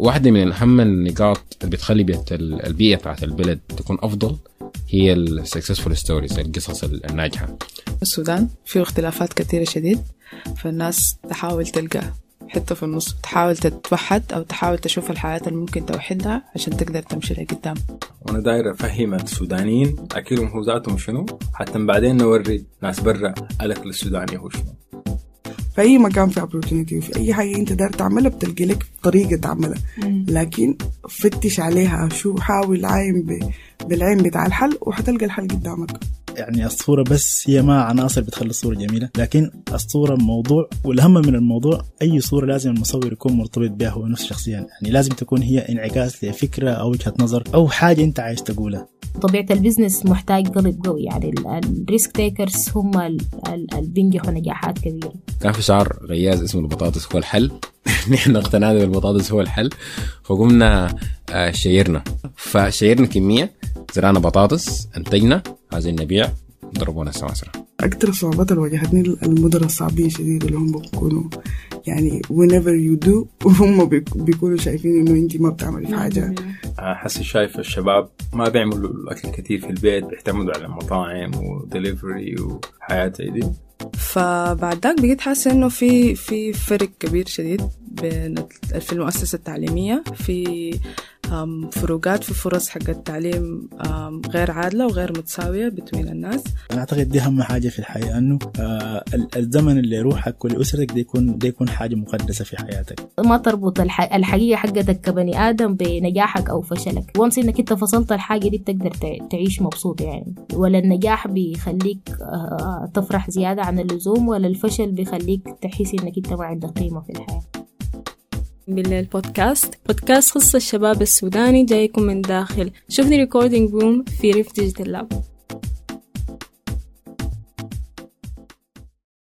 واحدة من أهم النقاط اللي بتخلي بيت ال- البيئة بتاعت البلد تكون أفضل هي ال successful stories القصص الناجحة. السودان فيه اختلافات كثيرة شديد فالناس تحاول تلقى حتة في النص تحاول تتوحد أو تحاول تشوف الحياة اللي ممكن توحدها عشان تقدر تمشي لقدام وأنا داير افهم السودانيين اكلهم هو ذاتهم شنو؟ حتى بعدين نوري ناس برا الاكل السوداني هو شنو. في أي مكان في opportunity وفي أي حاجة أنت داير تعملها بتلقي لك طريقة تعملها. لكن فتش عليها شو حاول عاين ب... بالعين بتاع الحل وحتلقى الحل قدامك. يعني الصورة بس هي ما عناصر بتخلي الصورة جميلة لكن الصورة موضوع والأهم من الموضوع أي صورة لازم المصور يكون مرتبط بها هو نفسه شخصيا. يعني لازم تكون هي انعكاس لفكرة أو وجهة نظر أو حاجة أنت عايز تقولها. طبيعة ال business محتاج قلب قوي يعني ال risk takers هم اللي بينجحوا نجاحات كبيرة. كان في شعار غياز اسمه البطاطس هو الحل. نحن اقتنعنا بالبطاطس هو الحل. فقمنا آه، شيرنا. فشيرنا كمية زرعنا بطاطس انتجنا. عايزين نبيع ضربونا السماسرة. أكتر الصعوبات اللي واجهتني المدراء الصعبين شديد اللي هم بيكونوا يعني whenever you do وهم بيك- بيكونوا شايفين إنه أنت ما بتعملي في حاجة. حسي شايف الشباب ما بيعملوا الأكل كتير في البيت بيعتمدوا على مطاعم ودليفري وحياة زي دي. فبعد ذاك بقيت حاسة إنه في في فرق كبير شديد بين في المؤسسة التعليمية. في فروقات في فرص حق التعليم غير عادلة وغير متساوية بين الناس. أنا أعتقد دي أهم حاجة في الحياة إنه آه ال- الزمن اللي يروحك ولأسرتك ده يكون ده يكون حاجة مقدسة في حياتك. ما تربط الح... الحقيقة حقتك كبني آدم بنجاحك أو فشلك. وانس إنك أنت فصلت الحاجة دي بتقدر تع- تعيش مبسوط يعني. ولا النجاح بيخليك آه، تفرح زيادة عن اللزوم ولا الفشل بيخليك تحس إنك أنت ما عندك قيمة في الحياة. بالليل بودكاست خص الشباب السوداني جايكم من داخل. شوفني ريكوردينج روم في ريف ديجيتال لاب